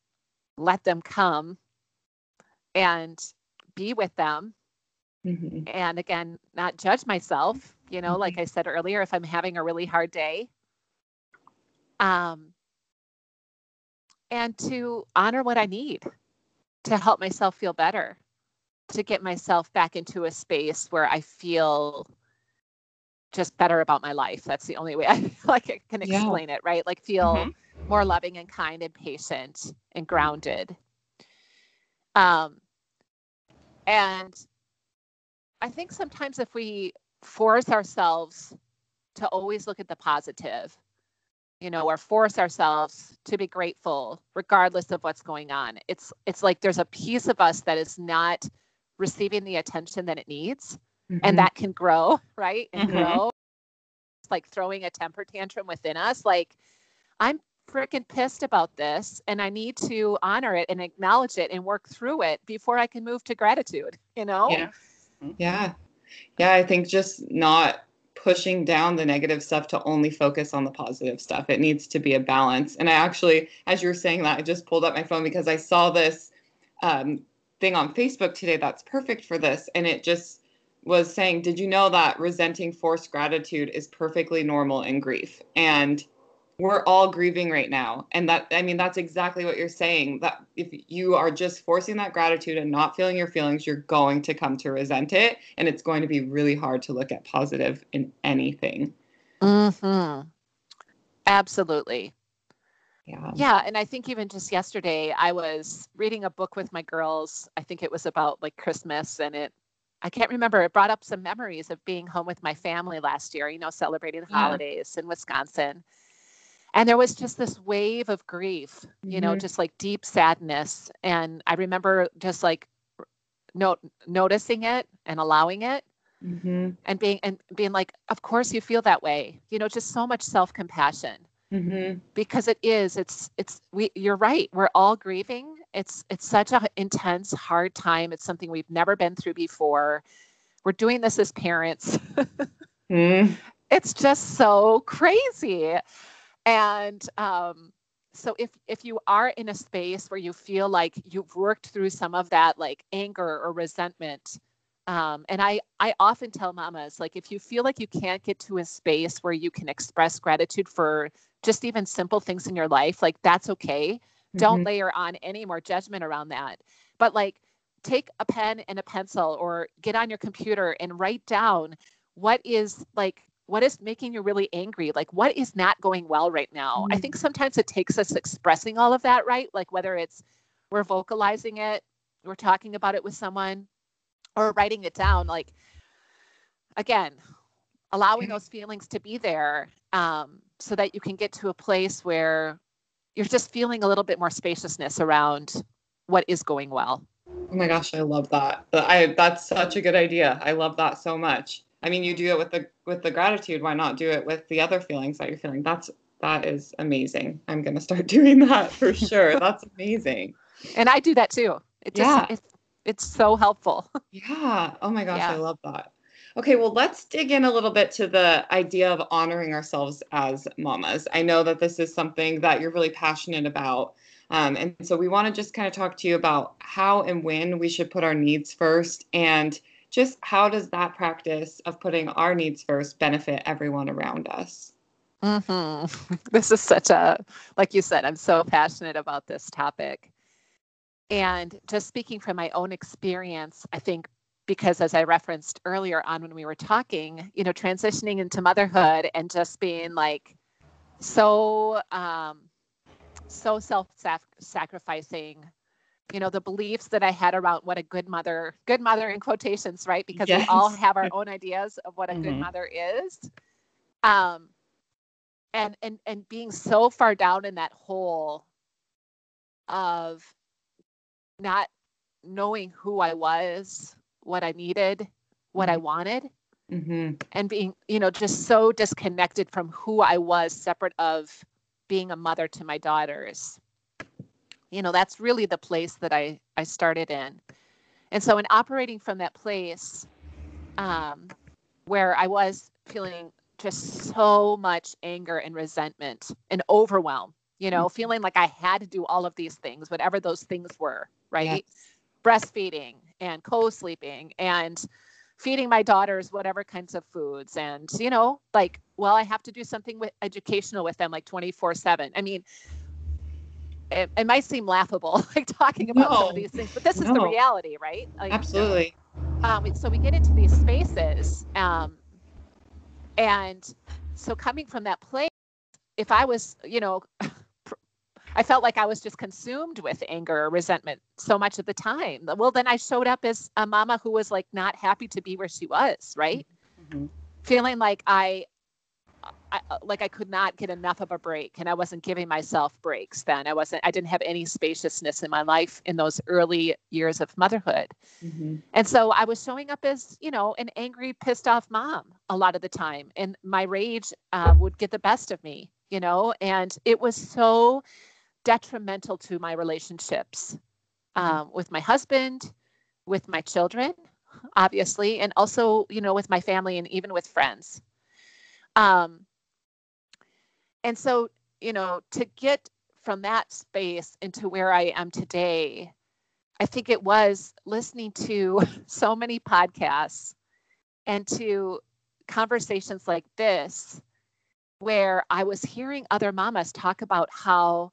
Speaker 3: let them come and be with them mm-hmm. and again not judge myself you know mm-hmm. like i said earlier if i'm having a really hard day um and to honor what i need to help myself feel better to get myself back into a space where i feel just better about my life that's the only way i like I can explain yeah. it right like feel mm-hmm. more loving and kind and patient and grounded um and I think sometimes if we force ourselves to always look at the positive, you know, or force ourselves to be grateful regardless of what's going on, it's it's like there's a piece of us that is not receiving the attention that it needs. Mm-hmm. And that can grow, right? And mm-hmm. grow. It's like throwing a temper tantrum within us. Like, I'm freaking pissed about this and I need to honor it and acknowledge it and work through it before I can move to gratitude, you know?
Speaker 1: Yeah. Yeah. Yeah. I think just not pushing down the negative stuff to only focus on the positive stuff. It needs to be a balance. And I actually, as you were saying that, I just pulled up my phone because I saw this um, thing on Facebook today that's perfect for this. And it just was saying, Did you know that resenting forced gratitude is perfectly normal in grief? And we're all grieving right now. And that i mean that's exactly what you're saying that if you are just forcing that gratitude and not feeling your feelings you're going to come to resent it. And it's going to be really hard to look at positive in anything.
Speaker 3: Mhm absolutely. Yeah. Yeah and i think even just yesterday i was reading a book with my girls. I think it was about like christmas and it I can't remember. It brought up some memories of being home with my family last year, you know, celebrating the yeah. holidays in Wisconsin and there was just this wave of grief you know mm-hmm. just like deep sadness and i remember just like note noticing it and allowing it mm-hmm. and being and being like of course you feel that way you know just so much self-compassion mm-hmm. because it is it's it's we you're right we're all grieving it's it's such an intense hard time. It's something we've never been through before. We're doing this as parents. Mm. it's just so crazy. And um, so if if you are in a space where you feel like you've worked through some of that like anger or resentment um, and i i often tell mamas like if you feel like you can't get to a space where you can express gratitude for just even simple things in your life like that's okay mm-hmm. don't layer on any more judgment around that. But like take a pen and a pencil or get on your computer and write down what is like what is making you really angry? Like what is not going well right now? Mm-hmm. i think sometimes it takes us expressing all of that right? Like whether it's we're vocalizing it we're talking about it with someone or writing it down like again allowing those feelings to be there um, so that you can get to a place where you're just feeling a little bit more spaciousness around what is going well
Speaker 1: oh my gosh i love that i that's such a good idea i love that so much I mean, you do it with the with the gratitude. Why not do it with the other feelings that you're feeling? That's that is amazing. I'm gonna start doing that for sure. That's amazing.
Speaker 3: And I do that too. It just yeah. it's it's so helpful.
Speaker 1: Yeah. Oh my gosh, yeah. I love that. Okay, well, let's dig in a little bit to the idea of honoring ourselves as mamas. I know that this is something that you're really passionate about. Um, and so we want to just kind of talk to you about how and when we should put our needs first and just how does that practice of putting our needs first benefit everyone around us?
Speaker 3: Mm-hmm. This is such a, like you said, I'm so passionate about this topic. And just speaking from my own experience, I think because as I referenced earlier on when we were talking, you know, transitioning into motherhood and just being like so, um, so self sacrificing you know the beliefs that i had around what a good mother good mother in quotations right because yes. we all have our own ideas of what a mm-hmm. good mother is um and and and being so far down in that hole of not knowing who i was what i needed what i mm-hmm. wanted
Speaker 1: Mm-hmm.
Speaker 3: and being you know just so disconnected from who i was separate of being a mother to my daughters you know that's really the place that i i started in and so in operating from that place um, where i was feeling just so much anger and resentment and overwhelm you know
Speaker 1: Mhm.
Speaker 3: feeling like i had to do all of these things whatever those things were right
Speaker 1: Yes.
Speaker 3: breastfeeding and co-sleeping and feeding my daughters whatever kinds of foods. And you know like well i have to do something with educational with them like 24 7 i mean it, it might seem laughable like talking about some of these things but this is the reality right? Like,
Speaker 1: Absolutely.
Speaker 3: um, so we get into these spaces um, and so coming from that place if i was you know i felt like i was just consumed with anger or resentment so much of the time well then i showed up as a mama who was like not happy to be where she was right
Speaker 1: Mhm.
Speaker 3: feeling like I, I like I could not get enough of a break and I wasn't giving myself breaks then. I wasn't I didn't have any spaciousness in my life in those early years of motherhood.
Speaker 1: Mhm.
Speaker 3: And so I was showing up as, you know, an angry, pissed off mom a lot of the time. And my rage uh, would get the best of me, you know, and it was so detrimental to my relationships um, with my husband, with my children, obviously, and also, you know, with my family and even with friends. Um, and so, you know, to get from that space into where I am today, I think it was listening to so many podcasts and to conversations like this, where I was hearing other mamas talk about how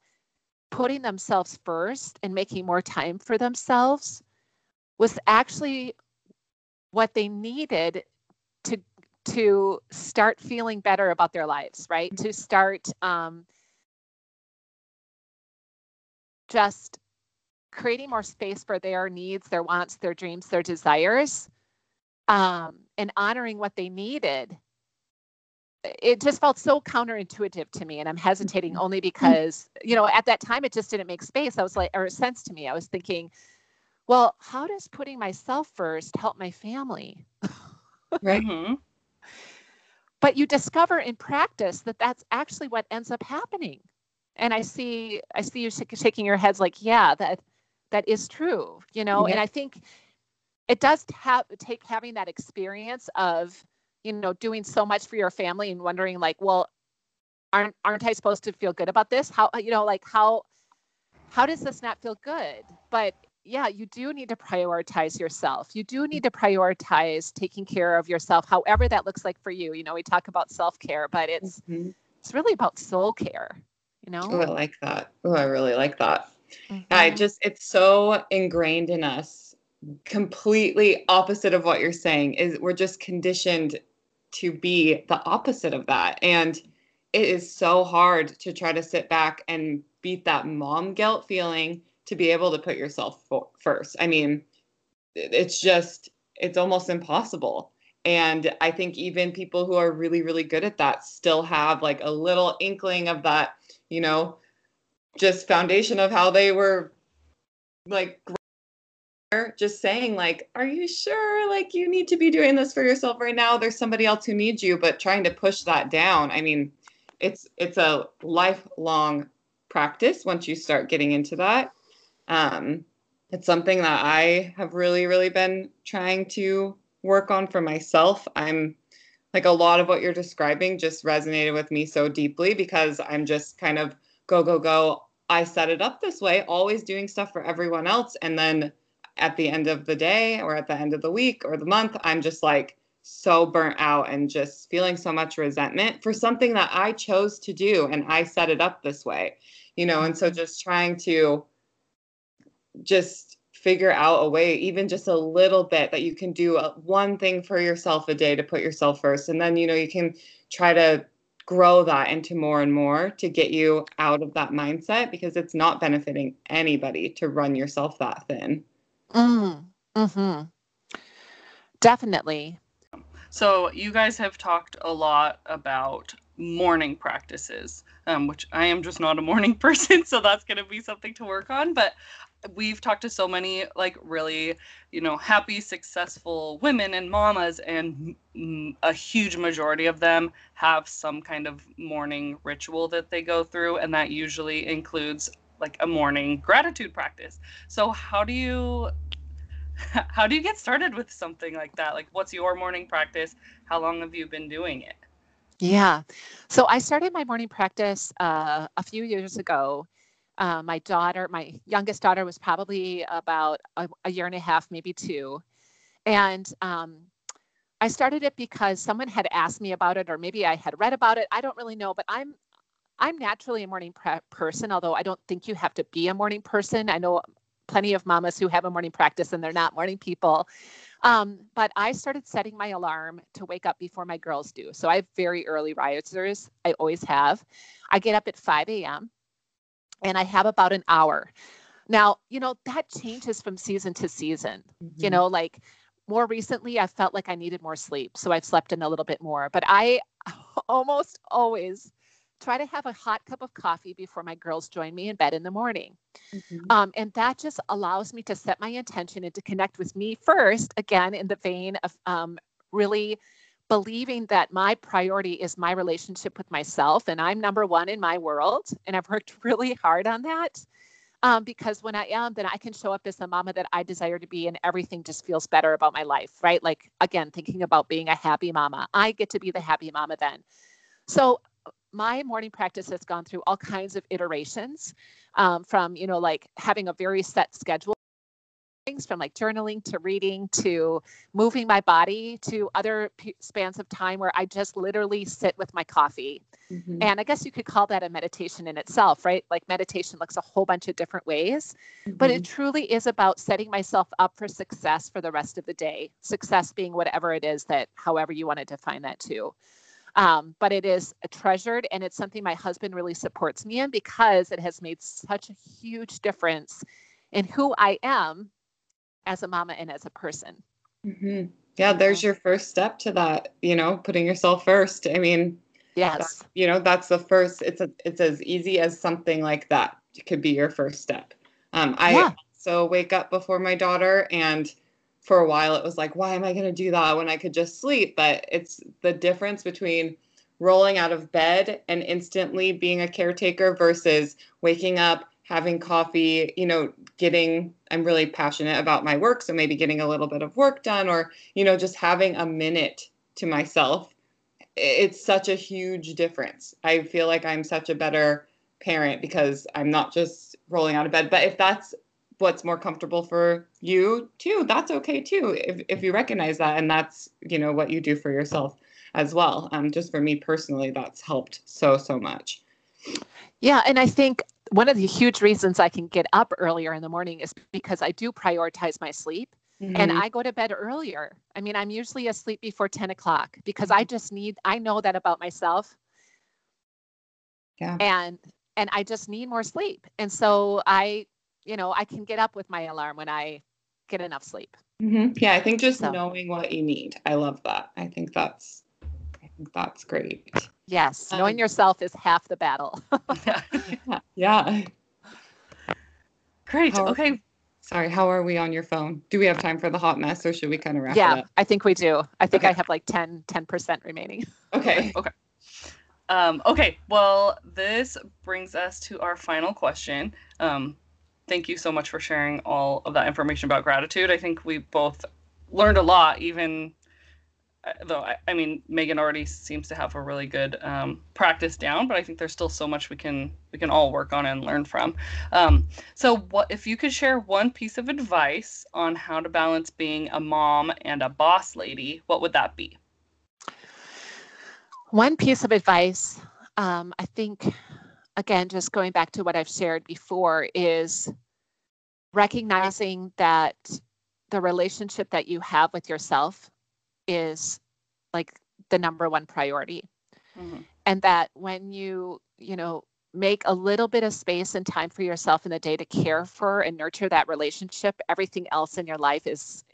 Speaker 3: putting themselves first and making more time for themselves was actually what they needed to to start feeling better about their lives right? To start um, just creating more space for their needs their wants their dreams their desires um, and honoring what they needed it just felt so counterintuitive to me and i'm hesitating only because you know at that time it just didn't make space. I was like or sense to me i was thinking well how does putting myself first help my family?
Speaker 1: Right.
Speaker 2: Mhm.
Speaker 3: but you discover in practice that that's actually what ends up happening. And i see i see you shak- shaking your heads like yeah that that is true you know? And i think it does have take having that experience of you know doing so much for your family and wondering like well aren't aren't i supposed to feel good about this how you know like how how does this not feel good but yeah you do need to prioritize yourself you do need to prioritize taking care of yourself however that looks like for you you know we talk about self-care but it's
Speaker 1: Mhm.
Speaker 3: it's really about soul care you know
Speaker 1: Oh, I like that. Oh, I really like that. I
Speaker 3: Mhm.
Speaker 1: just, it's so ingrained in us, completely opposite of what you're saying, is we're just conditioned to be the opposite of that. And it is so hard to try to sit back and beat that mom guilt feeling to be able to put yourself first. I mean, it's just, it's almost impossible. And I think even people who are really, really good at that still have like a little inkling of that, you know, just foundation of how they were like just saying like are you sure? Like you need to be doing this for yourself right now. There's somebody else who needs you but trying to push that down i mean it's it's a lifelong practice once you start getting into that. Um it's something that i have really really been trying to work on for myself. I'm like a lot of what you're describing just resonated with me so deeply because i'm just kind of go go go. I set it up this way always doing stuff for everyone else and then at the end of the day or at the end of the week or the month i'm just like so burnt out and just feeling so much resentment for something that i chose to do and i set it up this way you know and so mm-hmm. just trying to just figure out a way even just a little bit that you can do a, one thing for yourself a day to put yourself first and then you know you can try to grow that into more and more to get you out of that mindset because it's not benefiting anybody to run yourself that thin.
Speaker 3: Mm, hmm Definitely.
Speaker 2: So you guys have talked a lot about morning practices, um, which I am just not a morning person, so that's going to be something to work on. But we've talked to so many like really, you know, happy, successful women and mamas, and m- a huge majority of them have some kind of morning ritual that they go through, and that usually includes like a morning gratitude practice. So how do you how do you get started with something like that? Like what's your morning practice? How long have you been doing it?
Speaker 3: Yeah. So I started my morning practice uh, a few years ago. Uh, my daughter, my youngest daughter, was probably about a, a year and a half, maybe two. And um, I started it because someone had asked me about it, or maybe I had read about it. I don't really know, but I'm I'm naturally a morning pre- person, although I don't think you have to be a morning person. I know plenty of mamas who have a morning practice and they're not morning people. Um, but I started setting my alarm to wake up before my girls do. So I have very early risers. I always have. I get up at 5 a.m. and I have about an hour. Now, you know, that changes from season to season. Mm-hmm. You know, like more recently, I felt like I needed more sleep. So I've slept in a little bit more. But I almost always try to have a hot cup of coffee before my girls join me in bed in the morning. Mm-hmm. Um, and that just allows me to set my intention and to connect with me first, again, in the vein of um, really believing that my priority is my relationship with myself and I'm number one in my world. And I've worked really hard on that. Um, because when I am, then I can show up as the mama that I desire to be, and everything just feels better about my life, right? Like, again, thinking about being a happy mama, I get to be the happy mama then. So my morning practice has gone through all kinds of iterations um, from you know like having a very set schedule things from like journaling to reading to moving my body to other p- spans of time where i just literally sit with my coffee mm-hmm. and i guess you could call that a meditation in itself right like meditation looks a whole bunch of different ways mm-hmm. but it mm-hmm. truly is about setting myself up for success for the rest of the day success being whatever it is that however you want to define that too um, but it is treasured and it's something my husband really supports me in because it has made such a huge difference in who I am as a mama and as a person.
Speaker 1: Mm-hmm. Yeah, there's your first step to that, you know, putting yourself first. I mean,
Speaker 3: yes,
Speaker 1: you know, that's the first, it's a, it's as easy as something like that. It could be your first step. Um, I yeah. so wake up before my daughter and for a while it was like why am i going to do that when i could just sleep? But it's the difference between rolling out of bed and instantly being a caretaker versus waking up having coffee you know getting i'm really passionate about my work so maybe getting a little bit of work done or you know just having a minute to myself. It's such a huge difference. I feel like i'm such a better parent because i'm not just rolling out of bed. But if that's what's more comfortable for you too that's okay too if, if you recognize that and that's you know what you do for yourself as well. Um, just for me personally that's helped so so much.
Speaker 3: Yeah and i think one of the huge reasons i can get up earlier in the morning is because i do prioritize my sleep mm-hmm. and i go to bed earlier. I mean i'm usually asleep before 10 o'clock because i just need i know that about myself. Yeah. And and i just need more sleep. And so i you know, I can get up with my alarm when I get enough sleep.
Speaker 1: Mm-hmm. Yeah, I think just so. knowing what you need. I love that. I think that's I think that's great.
Speaker 3: Yes, um, knowing yourself is half the battle.
Speaker 1: yeah. yeah.
Speaker 2: Great. How okay. Are,
Speaker 1: sorry, how are we on your phone? Do we have time for the hot mess or should we kind of wrap
Speaker 3: yeah,
Speaker 1: it up?
Speaker 3: I think we do. I think okay. I have like 10 10% remaining.
Speaker 1: Okay.
Speaker 2: Okay. Um, okay, well, this brings us to our final question. Um, thank you so much for sharing all of that information about gratitude. I think we both learned a lot, even uh, though I, I mean Megan already seems to have a really good um, practice down, but I think there's still so much we can we can all work on and learn from. Um, so, what if you could share one piece of advice on how to balance being a mom and a boss lady? What would that be?
Speaker 3: One piece of advice, um, I think again, just going back to what I've shared before, is recognizing that the relationship that you have with yourself is like the number one priority. Mm-hmm. And that when you, you know, make a little bit of space and time for yourself in the day to care for and nurture that relationship, everything else in your life is,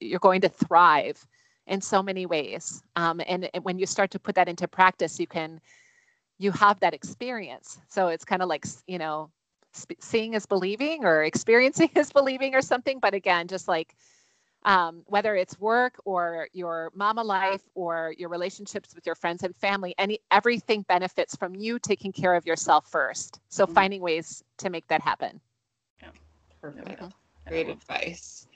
Speaker 3: you're going to thrive in so many ways. Um, and, and when you start to put that into practice, you can you have that experience. So it's kind of like, you know, sp- seeing is believing or experiencing is believing or something. But again, just like um, whether it's work or your mama life or your relationships with your friends and family, any everything benefits from you taking care of yourself first. So
Speaker 2: Mhm.
Speaker 3: finding ways to make that happen.
Speaker 1: Yeah, perfect.
Speaker 3: Mhm.
Speaker 1: Great advice.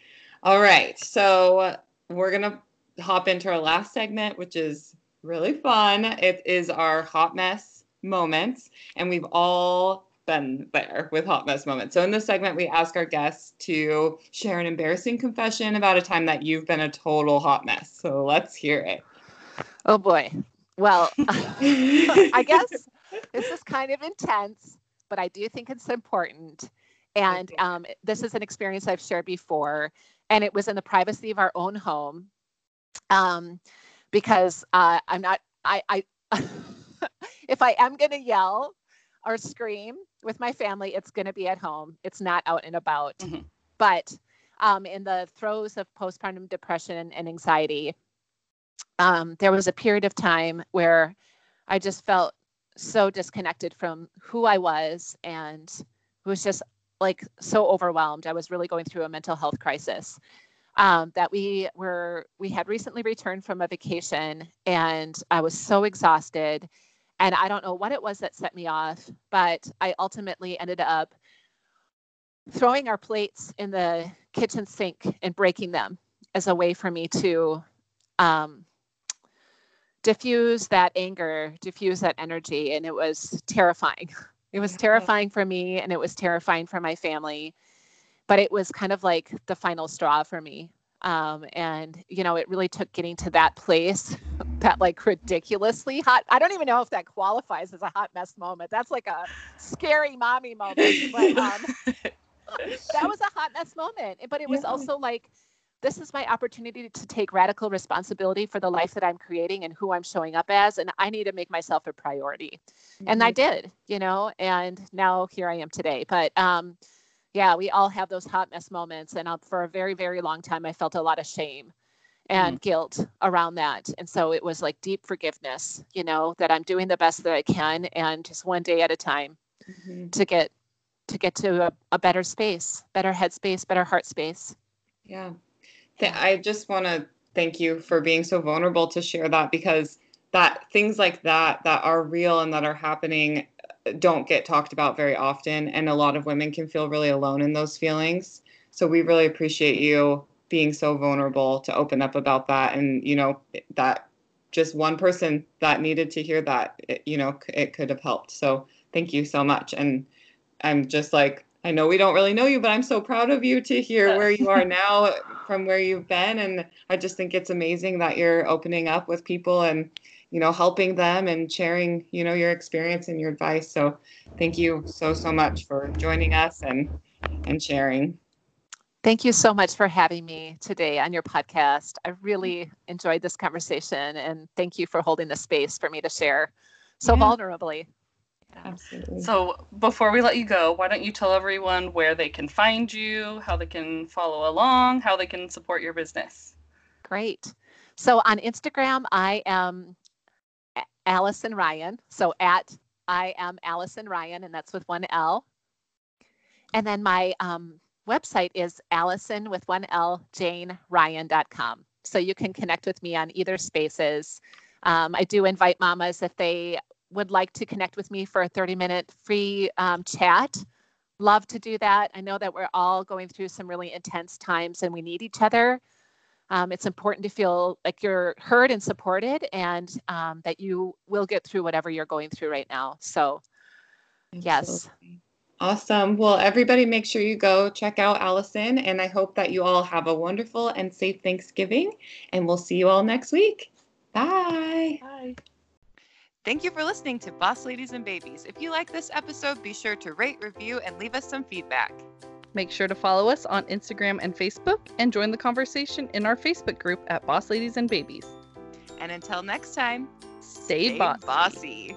Speaker 1: All right. So we're going to hop into our last segment, which is really fun. It is our hot mess moments. And we've all been there with hot mess moments. So in this segment, we ask our guests to share an embarrassing confession about a time that you've been a total hot mess. So let's hear it.
Speaker 3: Oh boy. Well, I guess this is kind of intense, but I do think it's important. And um, this is an experience I've shared before, and it was in the privacy of our own home. Um, because uh, I'm not, I, I if I am going to yell or scream with my family, it's going to be at home. It's not out and about.
Speaker 2: Mhm.
Speaker 3: But um, in the throes of postpartum depression and anxiety, um, there was a period of time where I just felt so disconnected from who I was and was just like so overwhelmed. I was really going through a mental health crisis. Um, that we were we had recently returned from a vacation and I was so exhausted and I don't know what it was that set me off, but I ultimately ended up throwing our plates in the kitchen sink and breaking them as a way for me to um, diffuse that anger, diffuse that energy. And it was terrifying. It was terrifying for me and it was terrifying for my family. But it was kind of like the final straw for me. Um, and, you know, it really took getting to that place, that like ridiculously hot. I don't even know if that qualifies as a hot mess moment. That's like a scary mommy moment. But um, that was a hot mess moment. But it was
Speaker 1: Yeah.
Speaker 3: also like, this is my opportunity to take radical responsibility for the life that I'm creating and who I'm showing up as. And I need to make myself a priority. And I did, you know, and now here I am today. But um, yeah, we all have those hot mess moments. And uh, for a very, very long time, I felt a lot of shame and guilt around that. And so it was like deep forgiveness, you know, that I'm doing the best that I can and just one day at a time
Speaker 1: Mhm.
Speaker 3: to get to get to a, a better space, better head space, better heart space.
Speaker 1: Yeah. Th- I just want to thank you for being so vulnerable to share that because that things like that that are real and that are happening don't get talked about very often and a lot of women can feel really alone in those feelings. So we really appreciate you being so vulnerable to open up about that and you know that just one person that needed to hear that it, you know it could have helped. So thank you so much and I'm just like I know we don't really know you, but I'm so proud of you to hear where you are now from where you've been. And I just think it's amazing that you're opening up with people and, you know, helping them and sharing, you know, your experience and your advice. So thank you so, so much for joining us and, and sharing.
Speaker 3: Thank you so much for having me today on your podcast. I really enjoyed this conversation and thank you for holding the space for me to share so
Speaker 1: Yeah.
Speaker 3: vulnerably.
Speaker 1: Absolutely.
Speaker 2: So before we let you go, why don't you tell everyone where they can find you, how they can follow along, how they can support your business?
Speaker 3: Great. So on Instagram, I am A- Alison Ryan. So at I am Alison Ryan, and that's with one L. And then my um, website is Alison with one L, JaneRyan.com. So you can connect with me on either spaces. Um, I do invite mamas if they would like to connect with me for a 30 minute free um, chat. Love to do that. I know that we're all going through some really intense times and we need each other. Um, it's important to feel like you're heard and supported and um, that you will get through whatever you're going through right now. So, yes.
Speaker 1: Awesome. Well, everybody, make sure you go check out Alison. And I hope that you all have a wonderful and safe Thanksgiving. And we'll see you all next week. Bye.
Speaker 2: Bye.
Speaker 4: Thank you for listening to Boss Ladies and Babies. If you like this episode, be sure to rate, review, and leave us some feedback.
Speaker 2: Make sure to follow us on Instagram and Facebook and join the conversation in our Facebook group at Boss Ladies and Babies.
Speaker 4: And until next time,
Speaker 2: Stay,
Speaker 4: stay
Speaker 2: bossy.
Speaker 4: bossy.